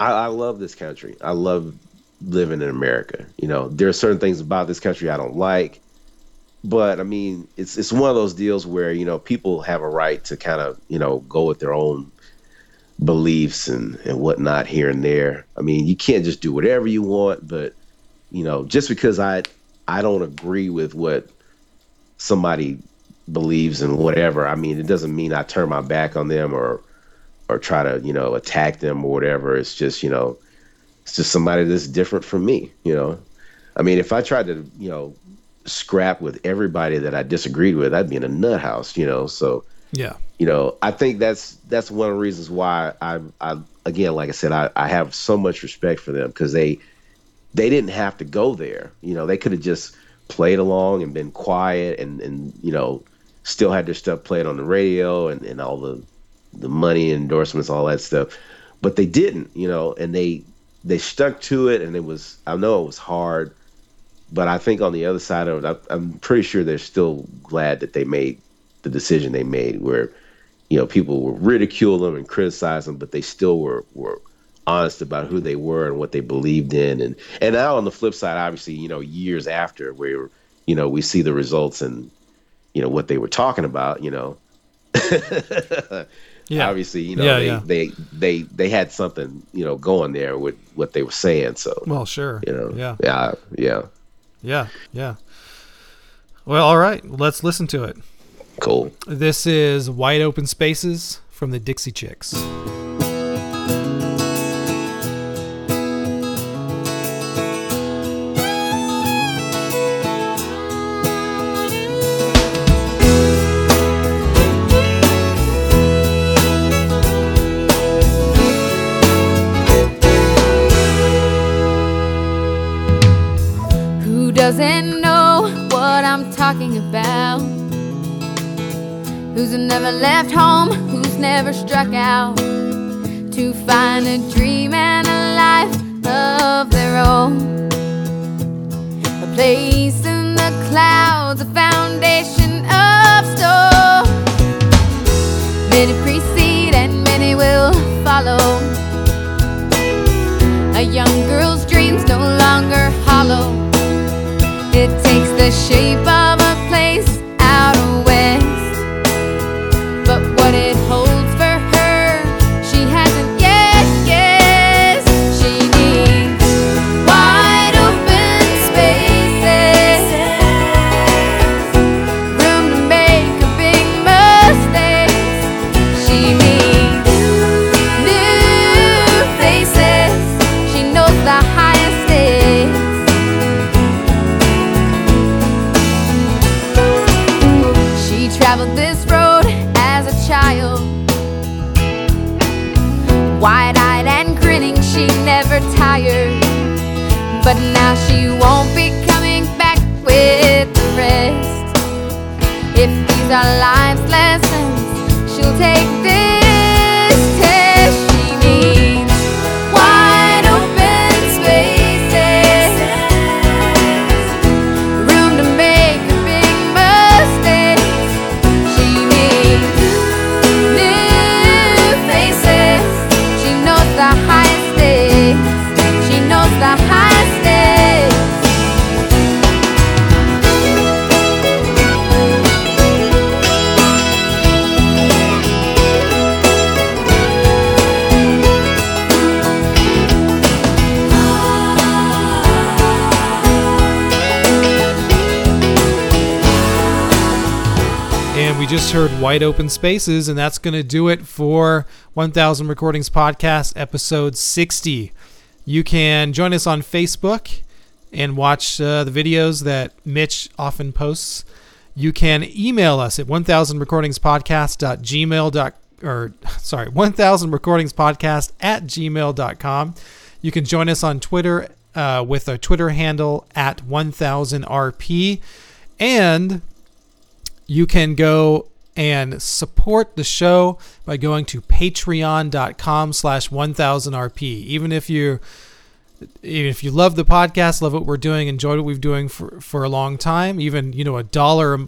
I, I love this country. I love living in America. You know, there are certain things about this country I don't like, but I mean, it's it's one of those deals where you know people have a right to kind of you know go with their own beliefs and and whatnot here and there. I mean, you can't just do whatever you want, but you know, just because I I don't agree with what somebody believes and whatever, I mean, it doesn't mean I turn my back on them or or try to you know attack them or whatever. It's just you know, it's just somebody that's different from me. You know, I mean, if I tried to you know scrap with everybody that I disagreed with, I'd be in a nut house. You know, so yeah, you know, I think that's that's one of the reasons why I, I again, like I said, I, I have so much respect for them because they they didn't have to go there. You know, they could have just played along and been quiet and and you know still had their stuff played on the radio and, and all the the money endorsements, all that stuff. But they didn't, you know, and they they stuck to it, and it was I know it was hard, but I think on the other side of it, I, I'm pretty sure they're still glad that they made the decision they made, where you know people will ridicule them and criticize them, but they still were were honest about who they were and what they believed in, and and now on the flip side, obviously, you know, years after, where you know we see the results and you know what they were talking about, you know. Yeah. Obviously, you know, Yeah, they, yeah. they they they had something, you know, going there with what they were saying. So, Well, sure. you know, Yeah. yeah, yeah, Yeah. Yeah. Well, all right. Let's listen to it. cool. This is Wide Open Spaces from the Dixie Chicks. Talking about. Who's never left home, who's never struck out to find a dream and a life of their own. A place in the clouds, a foundation of stone. Many precede and many will follow. A young girl's dreams no longer hollow. The shape of just heard Wide Open Spaces, and that's going to do it for 1000 Recordings Podcast, episode 60. You can join us on Facebook and watch uh, the videos that Mitch often posts. You can email us at 1000recordingspodcast.gmail. dot- or sorry, 1000 recordings podcast at gmail.com. You can join us on Twitter uh, with our Twitter handle at 1000rp. And you can go and support the show by going to patreon.com slash 1000rp even if you even if you love the podcast love what we're doing enjoyed what we've doing for, for a long time even you know a dollar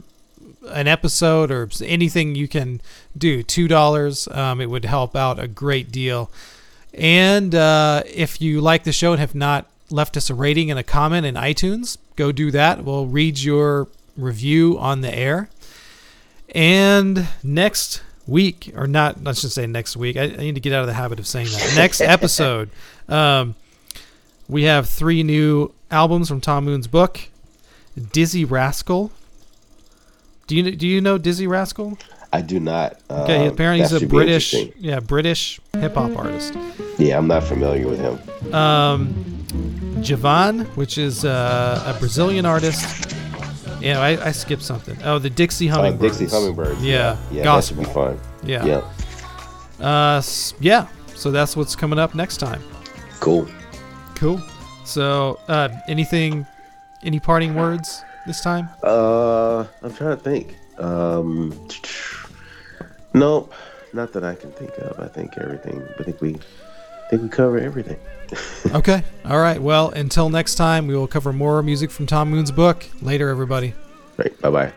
an episode or anything you can do two dollars um, it would help out a great deal. And uh, if you like the show and have not left us a rating and a comment in itunes go do that. We'll read your review on the air and next week, or not, I should say next week. I, I need to get out of the habit of saying that. Next episode, um, we have three new albums from Tom Moon's book. Dizzee Rascal. Do you do you know Dizzee Rascal? I do not. Okay, Um, apparently he's a British, yeah, British hip hop artist. Yeah, I'm not familiar with him. Um, Djavan, which is uh, a Brazilian artst. Yeah, I, I skipped something. Oh, the Dixie Oh, Hummingbirds. Dixie Hummingbirds. Yeah, yeah, that should be fun. Yeah. yeah, Uh, yeah. So that's what's coming up next time. cool. Cool. So, uh, anything, any parting words this time? Uh, I'm trying to think. Um, nope, not that I can think of. I think everything. I think we, I think we cover everything. Okay. All right. Well, until next time, we will cover more music from Tom Moon's book. Later, everybody. Right. Bye bye.